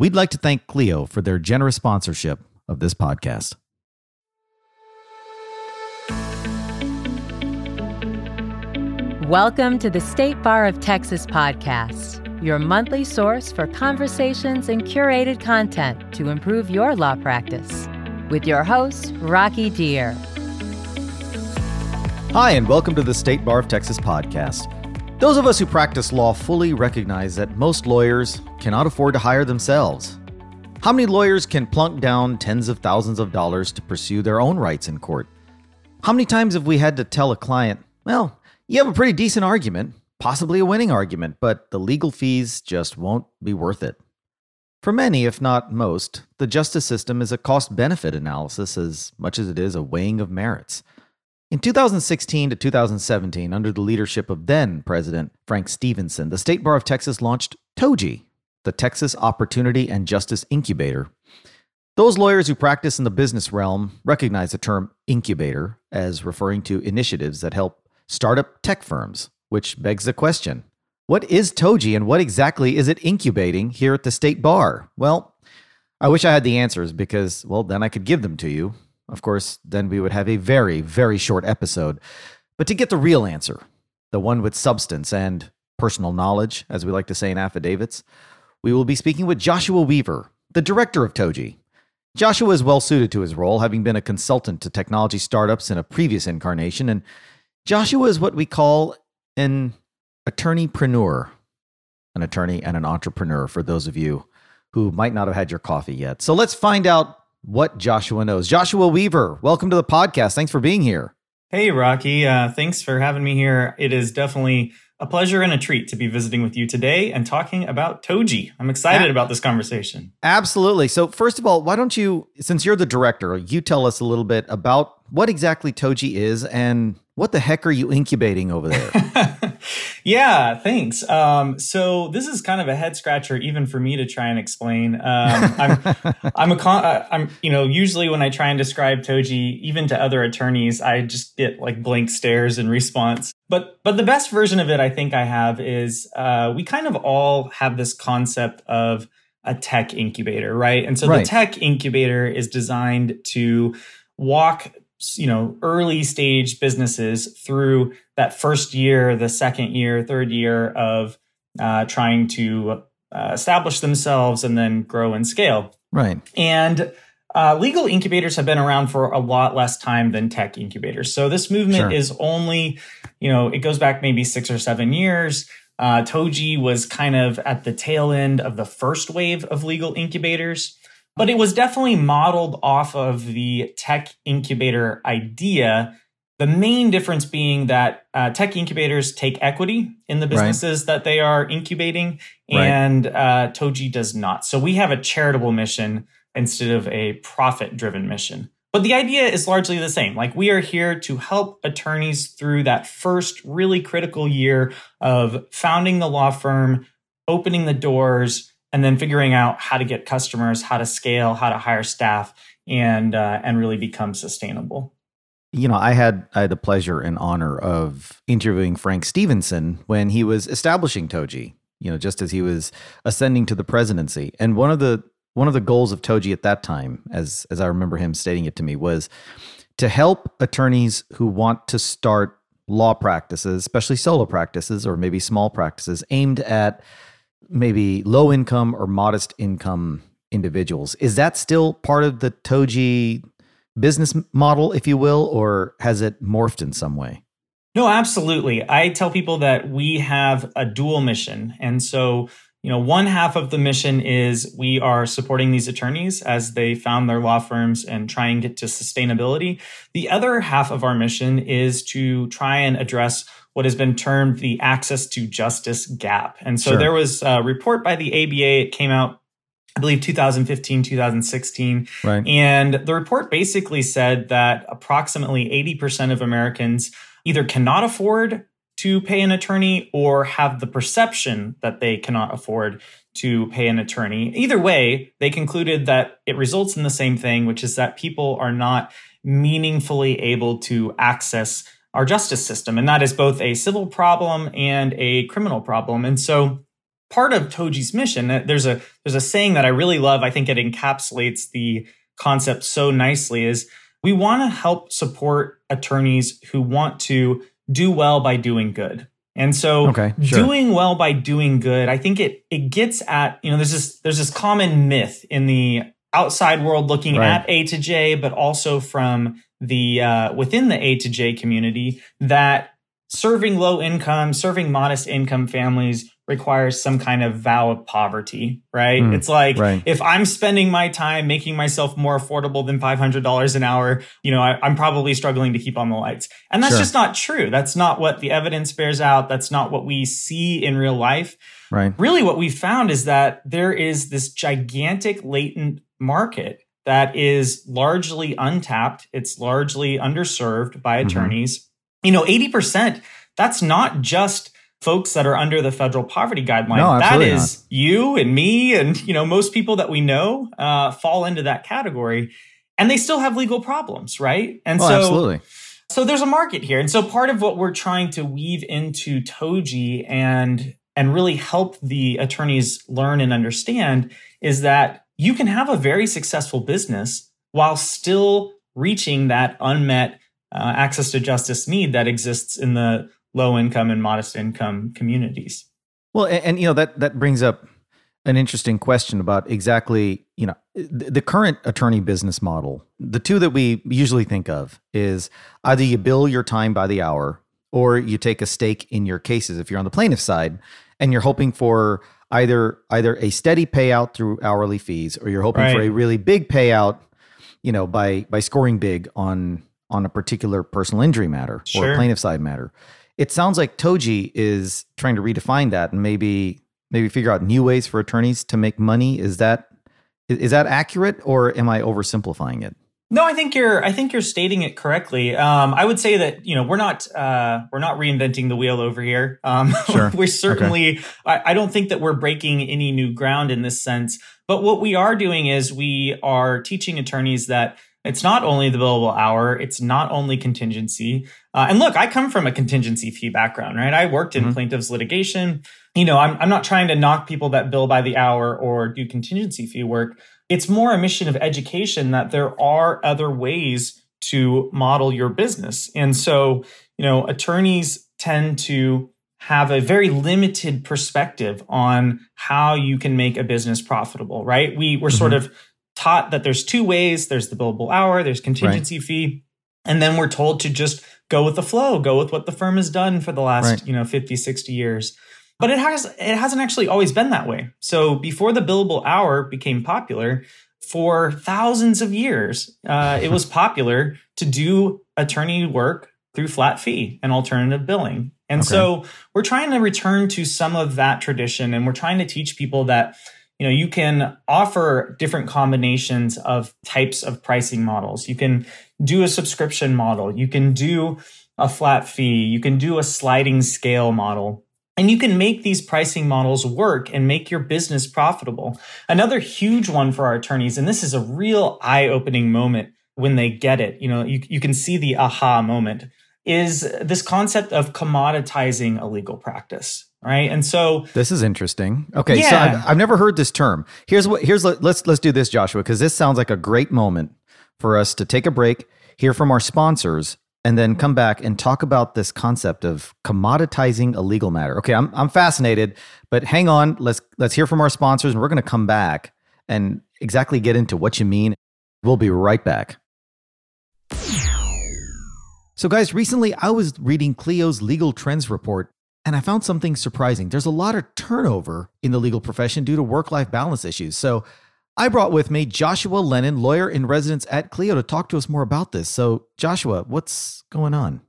We'd like to thank Clio for their generous sponsorship of this podcast. Welcome to the State Bar of Texas podcast, your monthly source for conversations and curated content to improve your law practice. With your host, Rocky Dhir. Hi, and welcome to the State Bar of Texas podcast. Those of us who practice law fully recognize that most lawyers cannot afford to hire themselves. How many lawyers can plunk down tens of thousands of dollars to pursue their own rights in court? How many times have we had to tell a client, well, you have a pretty decent argument, possibly a winning argument, but the legal fees just won't be worth it. For many, if not most, the justice system is a cost benefit analysis as much as it is a weighing of merits. In 2016 to 2017, under the leadership of then President Frank Stevenson, the State Bar of Texas launched TOJI, the Texas Opportunity and Justice Incubator. Those lawyers who practice in the business realm recognize the term incubator as referring to initiatives that help startup tech firms, which begs the question what is Toji and what exactly is it incubating here at the state bar? Well, I wish I had the answers because, well, then I could give them to you. Of course, then we would have a very, very short episode. But to get the real answer, the one with substance and personal knowledge, as we like to say in affidavits, we will be speaking with Joshua Weaver, the director of Toji. Joshua is well suited to his role, having been a consultant to technology startups in a previous incarnation, and Joshua is what we call an attorneypreneur, an attorney and an entrepreneur for those of you who might not have had your coffee yet. So let's find out what Joshua knows. Joshua Weaver, welcome to the podcast. Thanks for being here. Hey, Rocky. Uh, thanks for having me here. It is definitely a pleasure and a treat to be visiting with you today and talking about Toji. I'm excited about this conversation. Absolutely. So, first of all, why don't you, since you're the director, you tell us a little bit about what exactly Toji is and what the heck are you incubating over there? yeah, thanks. Um, so this is kind of a head scratcher, even for me to try and explain. Um, I'm, I'm a, con- uh, I'm, you know, usually when I try and describe Toji, even to other attorneys, I just get like blank stares in response. But, but the best version of it, I think I have is, uh, we kind of all have this concept of a tech incubator, right? And so right. the tech incubator is designed to walk you know early stage businesses through that first year the second year third year of uh, trying to uh, establish themselves and then grow and scale. Right. And uh, legal incubators have been around for a lot less time than tech incubators. So this movement sure. is only you know it goes back maybe six or seven years. Uh, toji was kind of at the tail end of the first wave of legal incubators but it was definitely modeled off of the tech incubator idea. The main difference being that uh, tech incubators take equity in the businesses right. that they are incubating, and right. uh, Toji does not. So we have a charitable mission instead of a profit driven mission. But the idea is largely the same. Like we are here to help attorneys through that first really critical year of founding the law firm, opening the doors, and then figuring out how to get customers, how to scale, how to hire staff, and uh, and really become sustainable. You know, I had I had the pleasure and honor of interviewing Frank Stevenson when he was establishing Toji. You know, just as he was ascending to the presidency, and one of the one of the goals of Toji at that time, as as I remember him stating it to me, was to help attorneys who want to start law practices, especially solo practices or maybe small practices, aimed at maybe low income or modest income individuals. Is that still part of the Toji business model, if you will, or has it morphed in some way? No, absolutely. I tell people that we have a dual mission. And so, you know, one half of the mission is we are supporting these attorneys as they found their law firms and try and get to sustainability. The other half of our mission is to try and address what has been termed the access to justice gap. And so sure. there was a report by the ABA. It came out I believe 2015, 2016. Right. And the report basically said that approximately 80% of Americans either cannot afford to pay an attorney or have the perception that they cannot afford to pay an attorney. Either way, they concluded that it results in the same thing, which is that people are not meaningfully able to access our justice system. And that is both a civil problem and a criminal problem. And so part of Toji's mission. Uh, there's a there's a saying that I really love. I think it encapsulates the concept so nicely is we want to help support attorneys who want to do well by doing good. And so okay, sure. doing well by doing good, I think it it gets at, you know, there's this there's this common myth in the outside world looking right. at A to J, but also from the uh, within the A to J community that serving low income, serving modest income families requires some kind of vow of poverty, right? Mm, it's like right. if I'm spending my time making myself more affordable than $500 an hour, you know, I, am probably struggling to keep on the lights. And that's sure. just not true. That's not what the evidence bears out. That's not what we see in real life. Right. Really, what we found is that there is this gigantic latent market that is largely untapped. It's largely underserved by mm-hmm. attorneys. Mm-hmm. You know, 80%, that's not just folks that are under the federal poverty guideline. No, that is not. you and me and you know most people that we know uh, fall into that category, and they still have legal problems, right? And oh, so absolutely. So there's a market here, and so part of what we're trying to weave into Toji and and really help the attorneys learn and understand is that you can have a very successful business while still reaching that unmet uh, access to justice need that exists in the low income and modest income communities. Well, and, and, you know that that brings up an interesting question about exactly you know the, the current attorney business model. The two that we usually think of is either you bill your time by the hour or you take a stake in your cases if you're on the plaintiff side and you're hoping for either either a steady payout through hourly fees or you're hoping right. for a really big payout you know by by scoring big on on a particular personal injury matter sure. or plaintiff side matter it sounds like Toji is trying to redefine that and maybe maybe figure out new ways for attorneys to make money. Is that is that accurate, or am I oversimplifying it? No, I think you're. I think you're stating it correctly. Um, I would say that you know we're not uh, we're not reinventing the wheel over here. Um, sure. we're certainly. Okay. I, I don't think that we're breaking any new ground in this sense. But what we are doing is we are teaching attorneys that it's not only the billable hour, it's not only contingency. Uh, and look, I come from a contingency fee background, right? I worked in mm-hmm. plaintiffs litigation. You know, I'm, I'm not trying to knock people that bill by the hour or do contingency fee work. It's more a mission of education that there are other ways to model your business. And so, you know, attorneys tend to have a very limited perspective on how you can make a business profitable, right? We we're mm-hmm. sort of taught that there's two ways there's the billable hour, there's contingency right. fee. And then we're told to just go with the flow, go with what the firm has done for the last, right. you know, 50, 60 years. But it has it hasn't actually always been that way. So before the billable hour became popular, for thousands of years, uh, it was popular to do attorney work through flat fee and alternative billing. And okay. so we're trying to return to some of that tradition and we're trying to teach people that you know you can offer different combinations of types of pricing models you can do a subscription model you can do a flat fee you can do a sliding scale model and you can make these pricing models work and make your business profitable. Another huge one for our attorneys and this is a real eye-opening moment when they get it you know you, you can see the aha moment is this concept of commoditizing a legal practice right? And so this is interesting. Okay yeah. so I've, I've, never heard this term. Here's what here's let's let's do this joshua because this sounds like a great moment for us to take a break hear from our sponsors and then come back and talk about this concept of commoditizing a legal matter okay i'm, I'm fascinated but hang on let's let's hear from our sponsors and we're going to come back and exactly get into what you mean we'll be right back so guys recently i was reading clio's legal trends report and I found something surprising. There's a lot of turnover in the legal profession due to work life balance issues. So I brought with me Joshua Lennon, lawyer in residence at Clio, to talk to us more about this. So, Joshua, what's going on?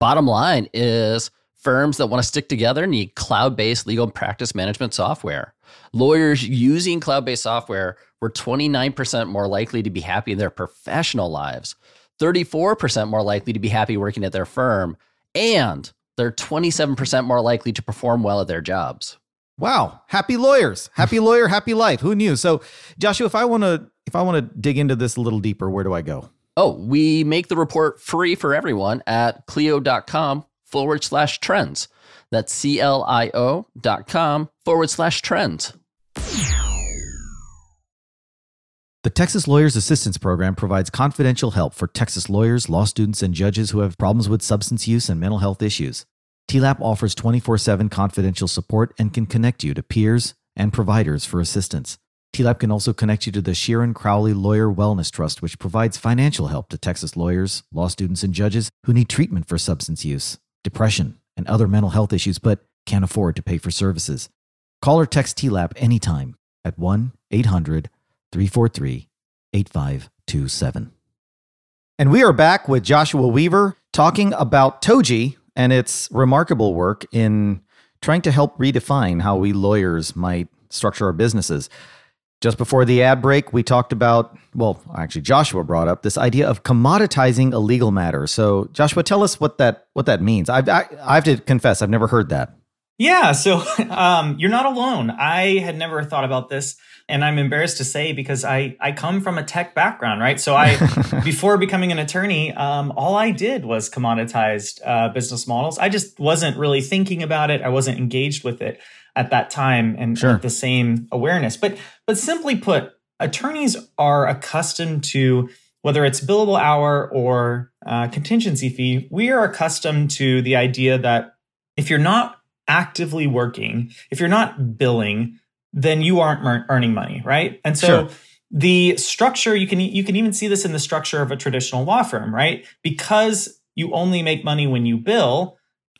Bottom line is firms that want to stick together need cloud based legal practice management software. Lawyers using cloud based software were 29% more likely to be happy in their professional lives, 34% more likely to be happy working at their firm, and they're 27% more likely to perform well at their jobs. Wow, happy lawyers, happy lawyer, happy life. Who knew? So, Joshua, if I want to if I want to dig into this a little deeper, where do I go? Oh, we make the report free for everyone at clio.com forward slash trends. That's C-L-I-O dot com forward slash trends. The Texas Lawyers Assistance Program provides confidential help for Texas lawyers, law students, and judges who have problems with substance use and mental health issues. TLAP offers 24 7 confidential support and can connect you to peers and providers for assistance. TLAP can also connect you to the Sheeran Crowley Lawyer Wellness Trust, which provides financial help to Texas lawyers, law students, and judges who need treatment for substance use, depression, and other mental health issues but can't afford to pay for services. Call or text TLAP anytime at 1 800 343 8527. And we are back with Joshua Weaver talking about Toji and its remarkable work in trying to help redefine how we lawyers might structure our businesses. Just before the ad break, we talked about, well, actually Joshua brought up this idea of commoditizing a legal matter. So, Joshua, tell us what that what that means. I've, I, I have to confess, I've never heard that. Yeah, so um, you're not alone. I had never thought about this and I'm embarrassed to say because I I come from a tech background, right? So I before becoming an attorney, um, all I did was commoditized uh, business models. I just wasn't really thinking about it. I wasn't engaged with it at that time and sure. the same awareness. But but simply put, attorneys are accustomed to whether it's billable hour or uh, contingency fee. We are accustomed to the idea that if you're not actively working, if you're not billing, then you aren't earning money, right? And so sure. the structure you can you can even see this in the structure of a traditional law firm, right? Because you only make money when you bill,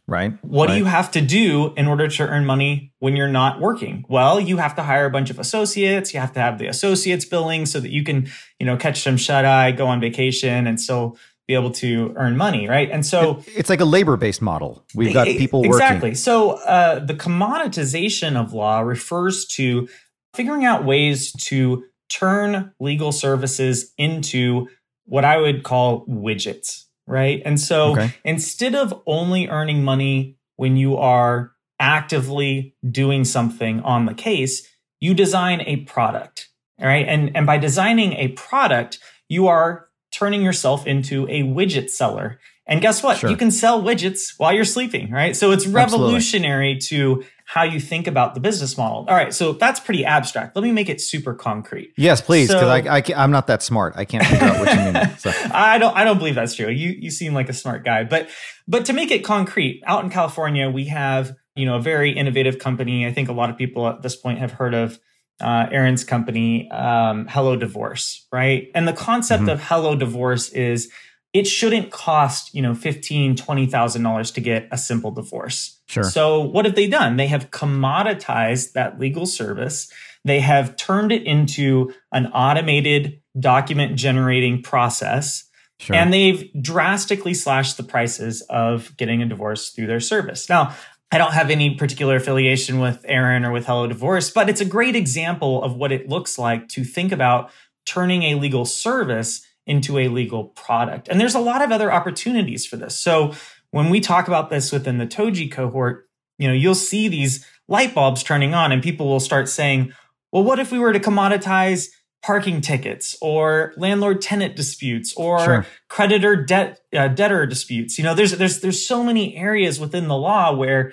right? What right. do you have to do in order to earn money when you're not working? Well, you have to hire a bunch of associates, you have to have the associates billing so that you can, you know, catch some shut eye, go on vacation and so be able to earn money, right? And so it's like a labor-based model. We've got people working. Exactly. So uh, the commoditization of law refers to figuring out ways to turn legal services into what I would call widgets, right? And so okay. instead of only earning money when you are actively doing something on the case, you design a product, all right? And and by designing a product, you are turning yourself into a widget seller. And guess what? Sure. You can sell widgets while you're sleeping, right? So it's revolutionary Absolutely. to how you think about the business model. All right, so that's pretty abstract. Let me make it super concrete. Yes, please, because so, I, I am not that smart. I can't figure out what you mean. So. I don't I don't believe that's true. You you seem like a smart guy, but but to make it concrete, out in California, we have you know a very innovative company. I think a lot of people at this point have heard of uh, Erin's company, um, Hello Divorce, right? And the concept mm-hmm. of Hello Divorce is it shouldn't cost, you know, $15, $20,000 to get a simple divorce. Sure. So what have they done? They have commoditized that legal service. They have turned it into an automated document generating process. Sure. And they've drastically slashed the prices of getting a divorce through their service. Now, I don't have any particular affiliation with Erin or with Hello Divorce, but it's a great example of what it looks like to think about turning a legal service into a legal product. And there's a lot of other opportunities for this. So when we talk about this within the Toji cohort, you know, you'll see these light bulbs turning on and people will start saying, well, what if we were to commoditize parking tickets or landlord tenant disputes or sure. creditor debt uh, debtor disputes you know there's there's there's so many areas within the law where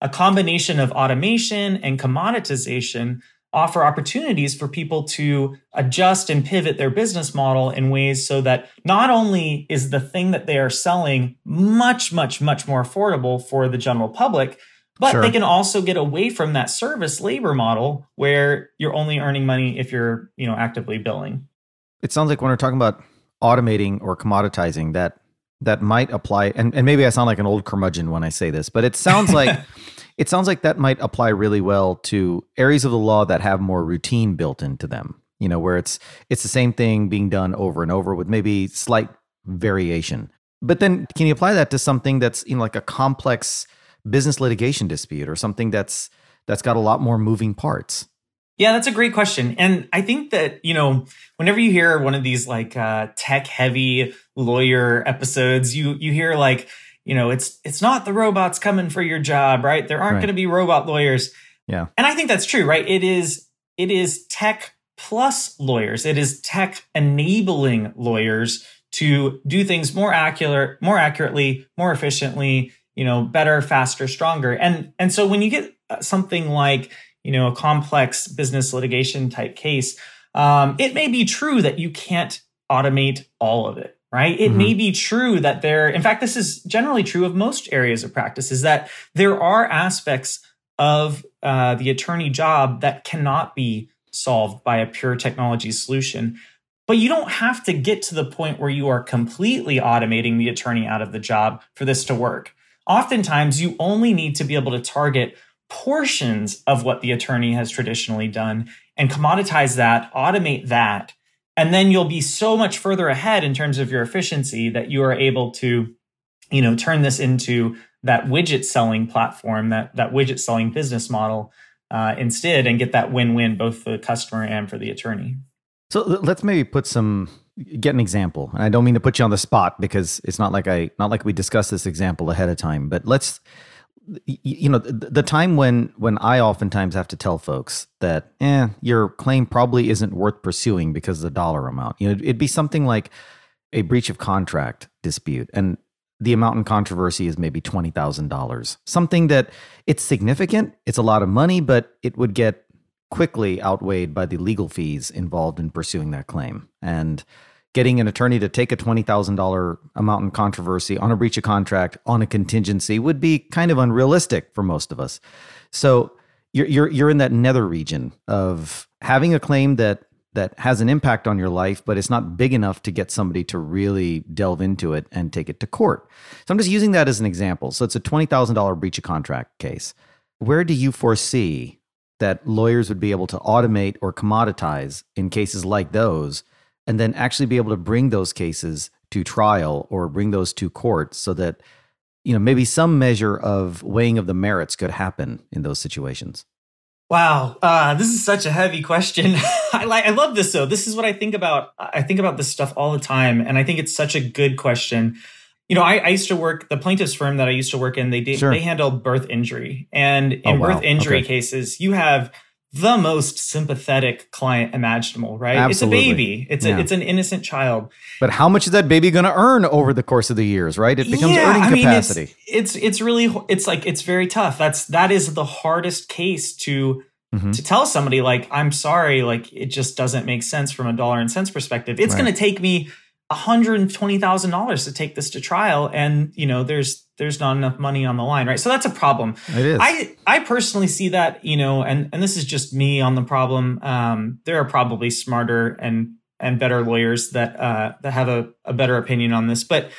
a combination of automation and commoditization offer opportunities for people to adjust and pivot their business model in ways so that not only is the thing that they are selling much much much more affordable for the general public but sure. they can also get away from that service labor model where you're only earning money if you're, you know, actively billing. It sounds like when we're talking about automating or commoditizing that that might apply and, and maybe I sound like an old curmudgeon when I say this, but it sounds like it sounds like that might apply really well to areas of the law that have more routine built into them. You know, where it's it's the same thing being done over and over with maybe slight variation. But then can you apply that to something that's you know like a complex business litigation dispute or something that's that's got a lot more moving parts? Yeah, that's a great question. And I think that, you know, whenever you hear one of these like uh, tech heavy lawyer episodes, you you hear like, you know, it's it's not the robots coming for your job, right? There aren't right. going to be robot lawyers. Yeah. And I think that's true, right? It is it is tech plus lawyers. It is tech enabling lawyers to do things more accurate, more accurately, more efficiently, you know, better, faster, stronger. And and so when you get uh, something like, you know, a complex business litigation type case, um, it may be true that you can't automate all of it right? It mm-hmm. may be true that there, in fact, this is generally true of most areas of practice, is that there are aspects of uh, the attorney job that cannot be solved by a pure technology solution. But you don't have to get to the point where you are completely automating the attorney out of the job for this to work. Oftentimes, you only need to be able to target portions of what the attorney has traditionally done and commoditize that, automate that, and then you'll be so much further ahead in terms of your efficiency that you are able to you know turn this into that widget selling platform that that widget selling business model uh, instead and get that win-win both for the customer and for the attorney. So let's maybe put some get an example and i don't mean to put you on the spot because it's not like i not like we discussed this example ahead of time but let's you know the time when when i oftentimes have to tell folks that eh your claim probably isn't worth pursuing because of the dollar amount. You know it'd be something like a breach of contract dispute and the amount in controversy is maybe $20,000 something that it's significant it's a lot of money but it would get quickly outweighed by the legal fees involved in pursuing that claim and getting an attorney to take a $20,000 amount in controversy on a breach of contract on a contingency would be kind of unrealistic for most of us. So you're you're you're in that nether region of having a claim that that has an impact on your life, but it's not big enough to get somebody to really delve into it and take it to court. So I'm just using that as an example. So it's a $20,000 breach of contract case. Where do you foresee that lawyers would be able to automate or commoditize in cases like those and then actually be able to bring those cases to trial or bring those to court so that you know maybe some measure of weighing of the merits could happen in those situations. Wow. Uh, this is such a heavy question. I, I love this though. This is what i think about i think about this stuff all the time and i think it's such a good question you know, I, I, used to work the plaintiff's firm that I used to work in. They did, sure. they handle birth injury, and in oh, wow. birth injury okay. cases, you have the most sympathetic client imaginable, right? Absolutely. It's a baby. It's yeah. a, it's an innocent child. But how much is that baby going to earn over the course of the years, right? It becomes yeah, earning I mean, capacity. It's, it's, it's really it's like it's very tough. That's that is the hardest case to mm-hmm. to tell somebody like I'm sorry, like it just doesn't make sense from a dollar and cents perspective. It's right. going to take me $120,000 to take this to trial and you know there's there's not enough money on the line right? So that's a problem. It is. I i personally see that you know and and this is just me on the problem. Um there are probably smarter and and better lawyers that uh that have a, a better opinion on this but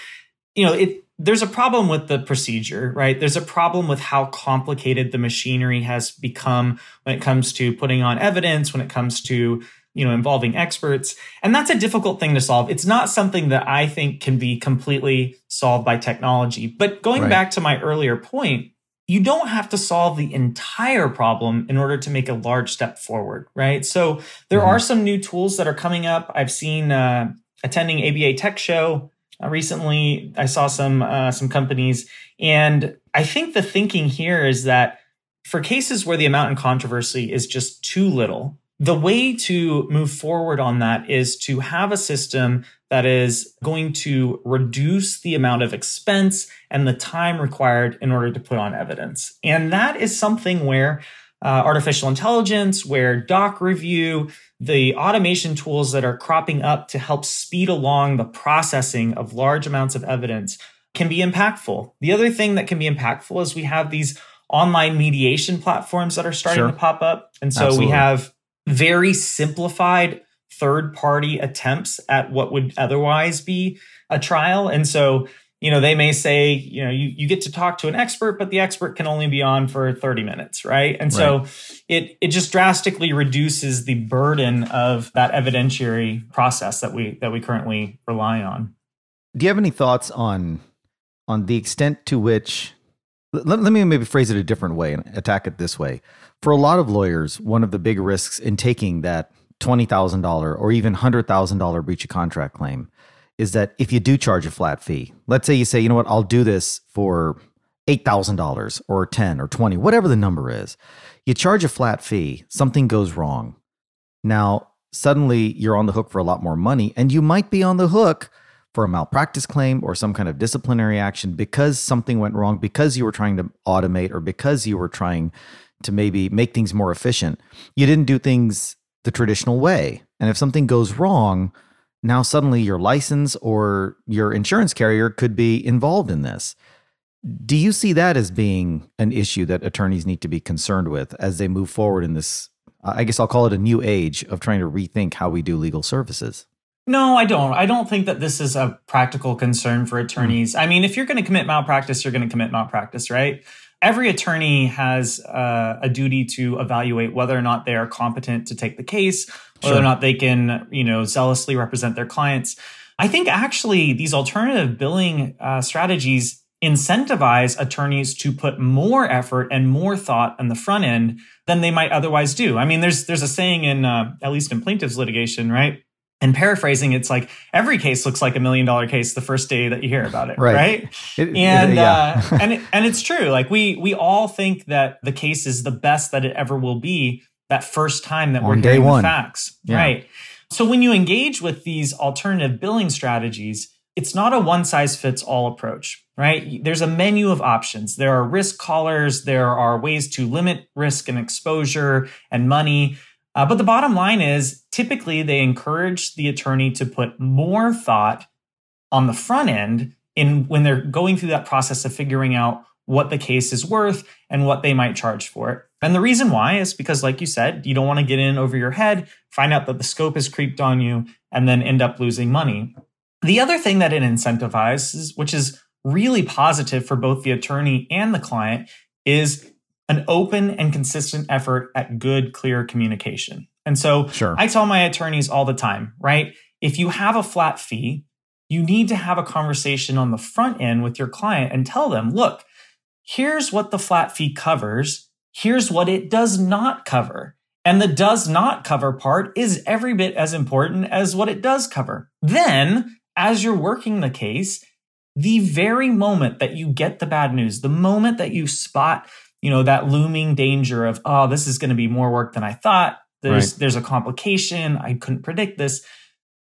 you know it there's a problem with the procedure right? There's a problem with how complicated the machinery has become when it comes to putting on evidence when it comes to you know, involving experts. And that's a difficult thing to solve. It's not something that I think can be completely solved by technology. But going right. back to my earlier point, you don't have to solve the entire problem in order to make a large step forward, right? So there mm-hmm. are some new tools that are coming up. I've seen uh, attending ABA Tech Show uh, recently. I saw some uh, some companies, and I think the thinking here is that for cases where the amount in controversy is just too little, the way to move forward on that is to have a system that is going to reduce the amount of expense and the time required in order to put on evidence. And that is something where uh, artificial intelligence, where doc review, the automation tools that are cropping up to help speed along the processing of large amounts of evidence can be impactful. The other thing that can be impactful is we have these online mediation platforms that are starting sure. to pop up. And so Absolutely. we have very simplified third party attempts at what would otherwise be a trial. And so, you know, they may say, you know, you, you get to talk to an expert, but the expert can only be on for 30 minutes, right? And so it it just drastically reduces the burden of that evidentiary process that we that we currently rely on. Do you have any thoughts on on the extent to which let, let me maybe phrase it a different way and attack it this way for a lot of lawyers, one of the big risks in taking that $20,000 or even $100,000 breach of contract claim is that if you do charge a flat fee, let's say you say, you know what, I'll do this for $8,000 or 10 or 20, whatever the number is. You charge a flat fee, something goes wrong. Now, suddenly you're on the hook for a lot more money and you might be on the hook for a malpractice claim or some kind of disciplinary action because something went wrong, because you were trying to automate or because you were trying to maybe make things more efficient. You didn't do things the traditional way. And if something goes wrong, now suddenly your license or your insurance carrier could be involved in this. Do you see that as being an issue that attorneys need to be concerned with as they move forward in this? I guess I'll call it a new age of trying to rethink how we do legal services. No, I don't. I don't think that this is a practical concern for attorneys. Mm. I mean, if you're going to commit malpractice, you're going to commit malpractice, right? Every attorney has uh, a duty to evaluate whether or not they are competent to take the case, whether sure. or not they can, you know, zealously represent their clients. I think actually these alternative billing uh, strategies incentivize attorneys to put more effort and more thought on the front end than they might otherwise do. I mean, there's there's a saying in uh, at least in plaintiffs litigation, right? And paraphrasing, it's like every case looks like a million dollar case the first day that you hear about it, right? right? It, and yeah. uh, and it, and it's true. Like we we all think that the case is the best that it ever will be that first time that On we're hearing one. the facts, yeah. right? So when you engage with these alternative billing strategies, it's not a one size fits all approach, right? There's a menu of options. There are risk collars, there are ways to limit risk and exposure and money. Uh, but the bottom line is typically they encourage the attorney to put more thought on the front end in when they're going through that process of figuring out what the case is worth and what they might charge for it. And the reason why is because, like you said, you don't want to get in over your head, find out that the scope is creeped on you, and then end up losing money. The other thing that it incentivizes, which is really positive for both the attorney and the client, is an open and consistent effort at good, clear communication. And so sure. I tell my attorneys all the time, right? If you have a flat fee, you need to have a conversation on the front end with your client and tell them, look, here's what the flat fee covers. Here's what it does not cover. And the does not cover part is every bit as important as what it does cover. Then as you're working the case, the very moment that you get the bad news, the moment that you spot, you know, that looming danger of, oh, this is going to be more work than I thought. There's right. there's a complication. I couldn't predict this.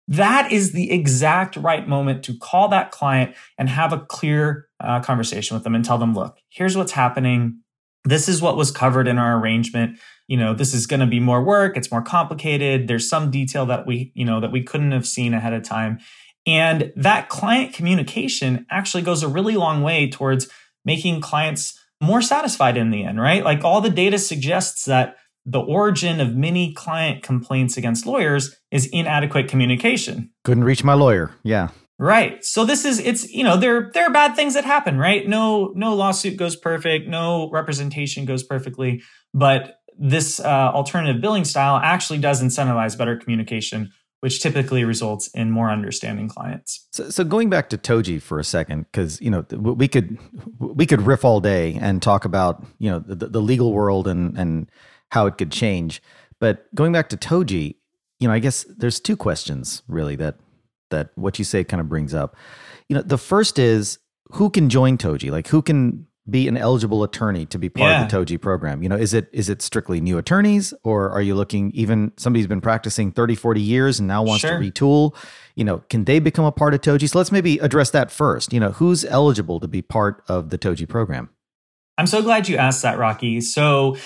That is the exact right moment to call that client and have a clear uh, conversation with them and tell them, look, here's what's happening. This is what was covered in our arrangement. You know, this is going to be more work. It's more complicated. There's some detail that we, you know, that we couldn't have seen ahead of time. And that client communication actually goes a really long way towards making clients more satisfied in the end, right? Like all the data suggests that the origin of many client complaints against lawyers is inadequate communication. Couldn't reach my lawyer. Yeah. Right. So this is it's you know there there are bad things that happen, right? No no lawsuit goes perfect, no representation goes perfectly, but this uh, alternative billing style actually does incentivize better communication which typically results in more understanding clients. So, so going back to Toji for a second, because you know we could we could riff all day and talk about you know the, the legal world and and how it could change. But going back to Toji, you know, I guess there's two questions really that that what you say kind of brings up. You know, the first is who can join Toji? Like who can be an eligible attorney to be part yeah. of the Toji program? You know, is it is it strictly new attorneys or are you looking even somebody who's been practicing 30, 40 years and now wants sure. to retool? You know, can they become a part of Toji? So let's maybe address that first. You know, who's eligible to be part of the Toji program? I'm so glad you asked that, Rocky. So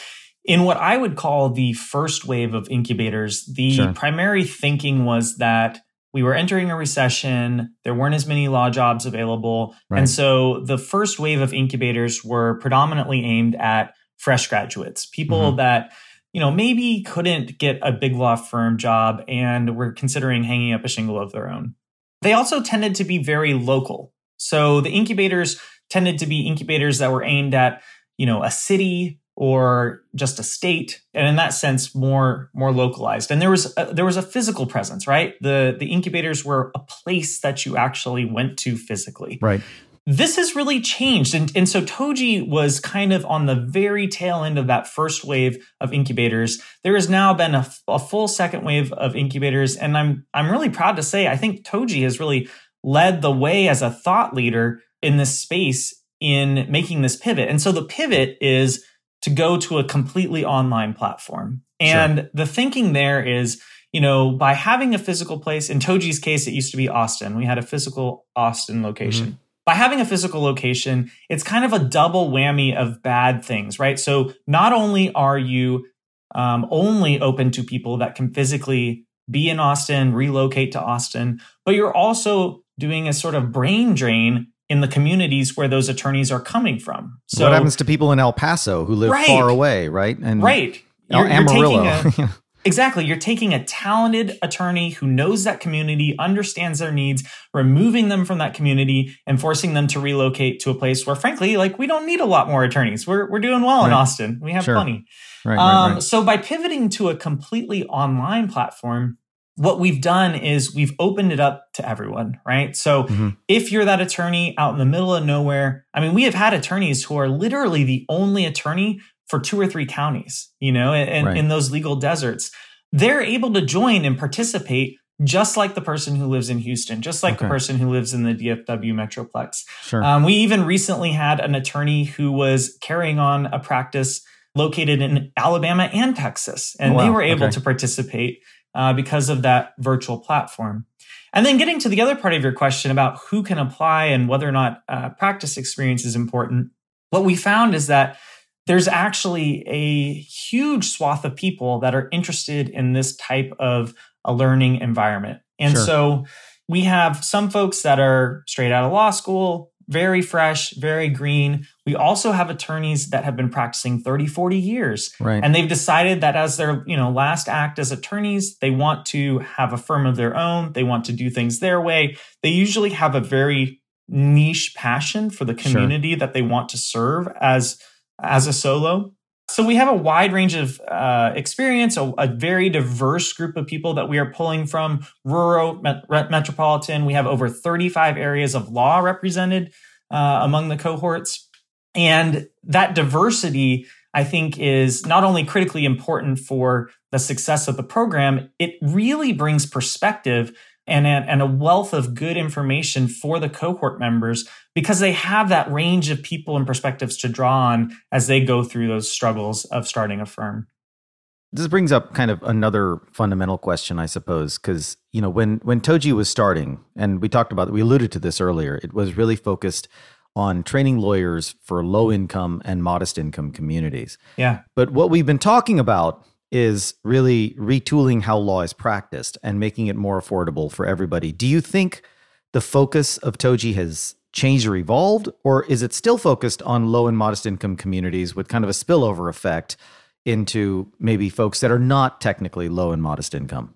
in what I would call the first wave of incubators, the sure. primary thinking was that we were entering a recession. There weren't as many law jobs available. Right. And so the first wave of incubators were predominantly aimed at fresh graduates, people mm-hmm. that, you know, maybe couldn't get a big law firm job and were considering hanging up a shingle of their own. They also tended to be very local. So the incubators tended to be incubators that were aimed at, you know, a city or just a state and in that sense more more localized. And there was a, there was a physical presence right? The the incubators were a place that you actually went to physically. Right. This has really changed and, and so toji was kind of on the very tail end of that first wave of incubators. There has now been a, a full second wave of incubators and i'm i'm really proud to say i think toji has really led the way as a thought leader in this space in making this pivot. And so the pivot is to go to a completely online platform. And sure. the thinking there is, you know, by having a physical place, in Toji's case, it used to be Austin. We had a physical Austin location. Mm-hmm. By having a physical location, it's kind of a double whammy of bad things, right? So not only are you um, only open to people that can physically be in Austin, relocate to Austin, but you're also doing a sort of brain drain in the communities where those attorneys are coming from. So what happens to people in El Paso who live right, far away, right? And right. You're, you're taking a, exactly. You're taking a talented attorney who knows that community, understands their needs, removing them from that community and forcing them to relocate to a place where, frankly, like we don't need a lot more attorneys. We're, we're doing well right. in Austin. We have sure. plenty. Right, um, right, So by pivoting to a completely online platform, what we've done is we've opened it up to everyone, right? So mm-hmm. if you're that attorney out in the middle of nowhere, I mean, we have had attorneys who are literally the only attorney for two or three counties, you know, in, right. in those legal deserts. They're able to join and participate just like the person who lives in Houston, just like okay. the person who lives in the DFW Metroplex. Sure. Um, we even recently had an attorney who was carrying on a practice located in Alabama and Texas, and oh, wow. they were able okay. to participate uh, because of that virtual platform. And then getting to the other part of your question about who can apply and whether or not uh, practice experience is important, what we found is that there's actually a huge swath of people that are interested in this type of a learning environment. And sure. so we have some folks that are straight out of law school, very fresh, very green. We also have attorneys that have been practicing 30, 40 years. Right. And they've decided that as their, you know, last act as attorneys, they want to have a firm of their own. They want to do things their way. They usually have a very niche passion for the community sure. that they want to serve as as a solo. So we have a wide range of uh, experience, a, a, very diverse group of people that we are pulling from rural, met, metropolitan. We have over 35 areas of law represented uh, among the cohorts. And that diversity, I think, is not only critically important for the success of the program, it really brings perspective and a, and a wealth of good information for the cohort members because they have that range of people and perspectives to draw on as they go through those struggles of starting a firm. This brings up kind of another fundamental question, I suppose, because you know when when Toji was starting, and we talked about we alluded to this earlier. It was really focused on training lawyers for low income and modest income communities. Yeah. But what we've been talking about is really retooling how law is practiced and making it more affordable for everybody. Do you think the focus of Toji has changed or evolved, or is it still focused on low and modest income communities with kind of a spillover effect into maybe folks that are not technically low and modest income?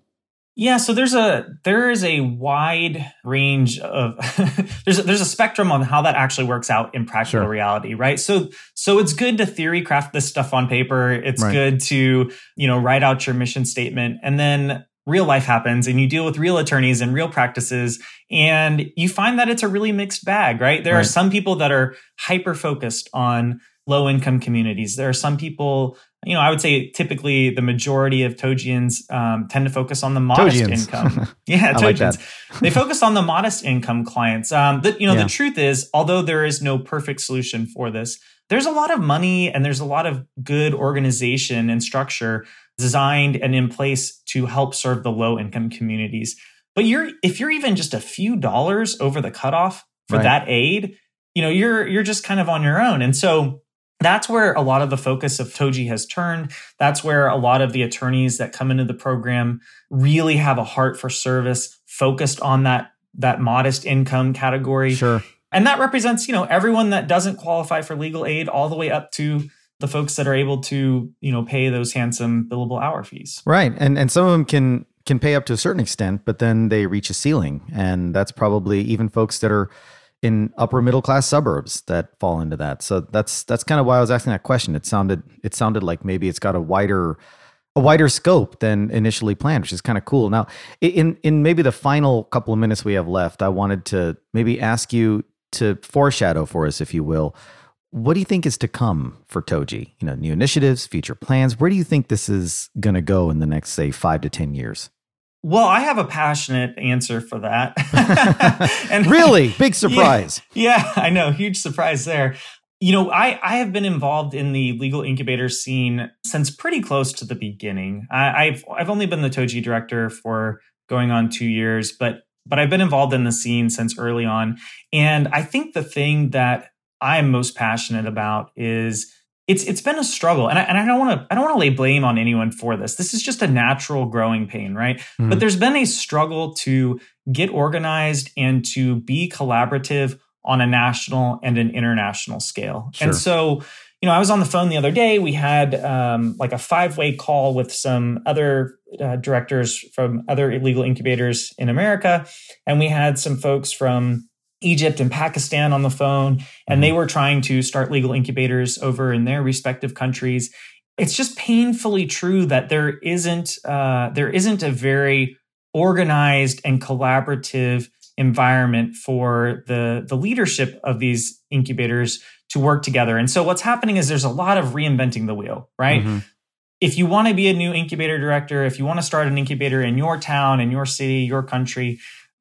Yeah, so there's a there is a wide range of there's a, there's a spectrum on how that actually works out in practical sure. reality, right? So so it's good to theory craft this stuff on paper. It's right. good to you know write out your mission statement, and then real life happens, and you deal with real attorneys and real practices, and you find that it's a really mixed bag, right? There right. are some people that are hyper focused on low income communities. There are some people you know, I would say typically the majority of Tojians um, tend to focus on the modest Tojians. income. Yeah, Tojians. Like they focus on the modest income clients. Um, the, you know, yeah. the truth is, although there is no perfect solution for this, there's a lot of money and there's a lot of good organization and structure designed and in place to help serve the low income communities. But you're if you're even just a few dollars over the cutoff for right. that aid, you know, you're you're just kind of on your own. And so that's where a lot of the focus of Toji has turned. That's where a lot of the attorneys that come into the program really have a heart for service, focused on that that modest income category. Sure. And that represents, you know, everyone that doesn't qualify for legal aid all the way up to the folks that are able to, you know, pay those handsome billable hour fees. Right. And and some of them can can pay up to a certain extent, but then they reach a ceiling. And that's probably even folks that are in upper middle class suburbs that fall into that. So that's that's kind of why I was asking that question. It sounded it sounded like maybe it's got a wider a wider scope than initially planned, which is kind of cool. Now, in in maybe the final couple of minutes we have left, I wanted to maybe ask you to foreshadow for us, if you will. What do you think is to come for Toji? You know, new initiatives, future plans. Where do you think this is going to go in the next, say, five to ten years? Well, I have a passionate answer for that. and really big surprise. Yeah, yeah, I know, huge surprise there. You know, I, I have been involved in the legal incubator scene since pretty close to the beginning. I, have I've only been the Toji director for going on two years, but but I've been involved in the scene since early on. And I think the thing that I'm most passionate about is it's it's been a struggle and I, and I don't want to I don't want to lay blame on anyone for this. This is just a natural growing pain, right? Mm-hmm. But there's been a struggle to get organized and to be collaborative on a national and an international scale. Sure. And so, you know, I was on the phone the other day. We had um, like a five way call with some other uh, directors from other illegal incubators in America, and we had some folks from Egypt and Pakistan on the phone, and they mm-hmm. were trying to start legal incubators over in their respective countries. It's just painfully true that there isn't uh, there isn't a very organized and collaborative environment for the the leadership of these incubators to work together. And so what's happening is there's a lot of reinventing the wheel, right? Mm-hmm. If you want to be a new incubator director, if you want to start an incubator in your town, in your city, your country,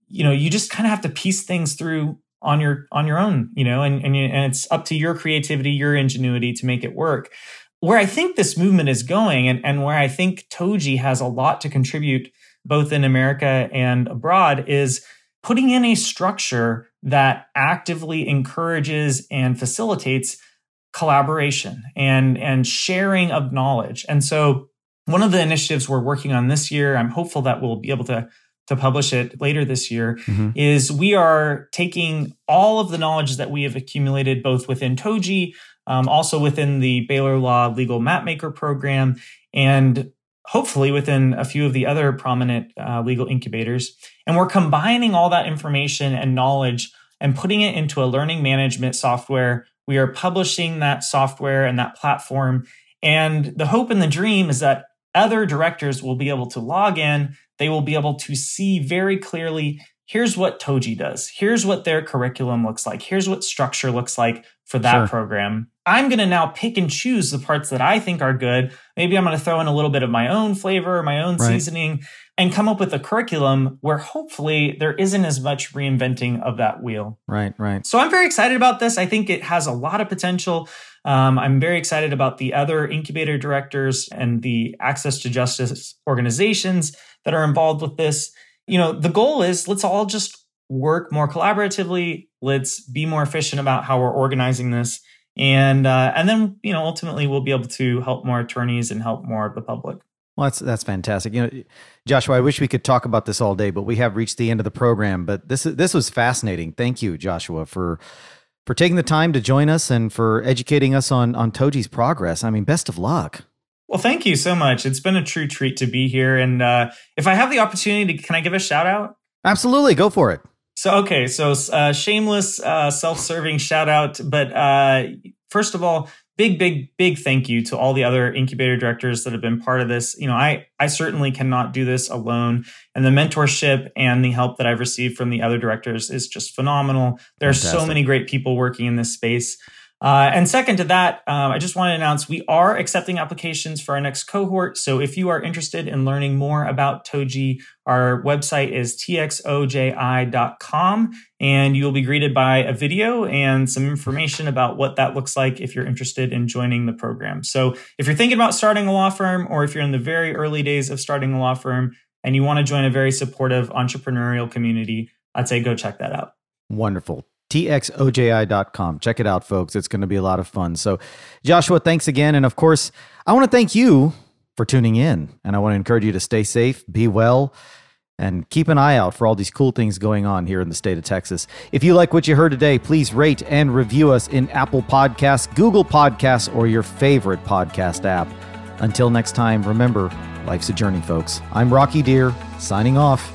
you know, you just kind of have to piece things through on your on your own, you know, and and, and it's up to your creativity, your ingenuity to make it work. Where I think this movement is going, and, and where I think Toji has a lot to contribute, both in America and abroad, is putting in a structure that actively encourages and facilitates collaboration and and sharing of knowledge. And so one of the initiatives we're working on this year, I'm hopeful that we'll be able to to publish it later this year mm-hmm. is we are taking all of the knowledge that we have accumulated both within Toji, um, also within the Baylor Law Legal Mapmaker program, and hopefully within a few of the other prominent uh, legal incubators. And we're combining all that information and knowledge and putting it into a learning management software. We are publishing that software and that platform. And the hope and the dream is that other directors will be able to log in they will be able to see very clearly here's what Toji does. Here's what their curriculum looks like. Here's what structure looks like for that sure. program. I'm going to now pick and choose the parts that I think are good. Maybe I'm going to throw in a little bit of my own flavor, my own right. seasoning, and come up with a curriculum where hopefully there isn't as much reinventing of that wheel. Right, right. So I'm very excited about this. I think it has a lot of potential. Um, I'm very excited about the other incubator directors and the access to justice organizations that are involved with this. You know, the goal is let's all just work more collaboratively. Let's be more efficient about how we're organizing this. And uh, and then you know ultimately we'll be able to help more attorneys and help more of the public. Well, that's that's fantastic. You know, Joshua, I wish we could talk about this all day, but we have reached the end of the program. But this this was fascinating. Thank you, Joshua, for for taking the time to join us and for educating us on on Toji's progress. I mean, best of luck. Well, thank you so much. It's been a true treat to be here. And uh, if I have the opportunity, can I give a shout out? Absolutely, go for it. So okay, so uh, shameless, uh, self-serving shout out. But uh, first of all, big, big, big thank you to all the other incubator directors that have been part of this. You know, I I certainly cannot do this alone, and the mentorship and the help that I've received from the other directors is just phenomenal. There Fantastic. are so many great people working in this space. Uh, and second to that, um, I just want to announce we are accepting applications for our next cohort. So if you are interested in learning more about Toji, our website is txoji.com, and you'll be greeted by a video and some information about what that looks like if you're interested in joining the program. So if you're thinking about starting a law firm, or if you're in the very early days of starting a law firm and you want to join a very supportive entrepreneurial community, I'd say go check that out. Wonderful txoji.com. Check it out, folks. It's going to be a lot of fun. So, Joshua, thanks again. And of course, I want to thank you for tuning in. And I want to encourage you to stay safe, be well, and keep an eye out for all these cool things going on here in the state of Texas. If you like what you heard today, please rate and review us in Apple Podcasts, Google Podcasts, or your favorite podcast app. Until next time, remember, life's a journey, folks. I'm Rocky Dhir, signing off.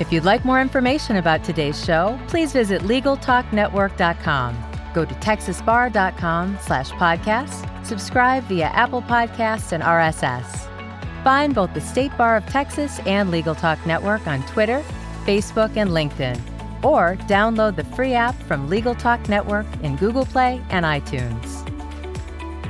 If you'd like more information about today's show, please visit LegalTalkNetwork.com. Go to TexasBar.com slash podcasts, subscribe via Apple Podcasts and RSS. Find both the State Bar of Texas and Legal Talk Network on Twitter, Facebook, and LinkedIn. Or download the free app from Legal Talk Network in Google Play and iTunes.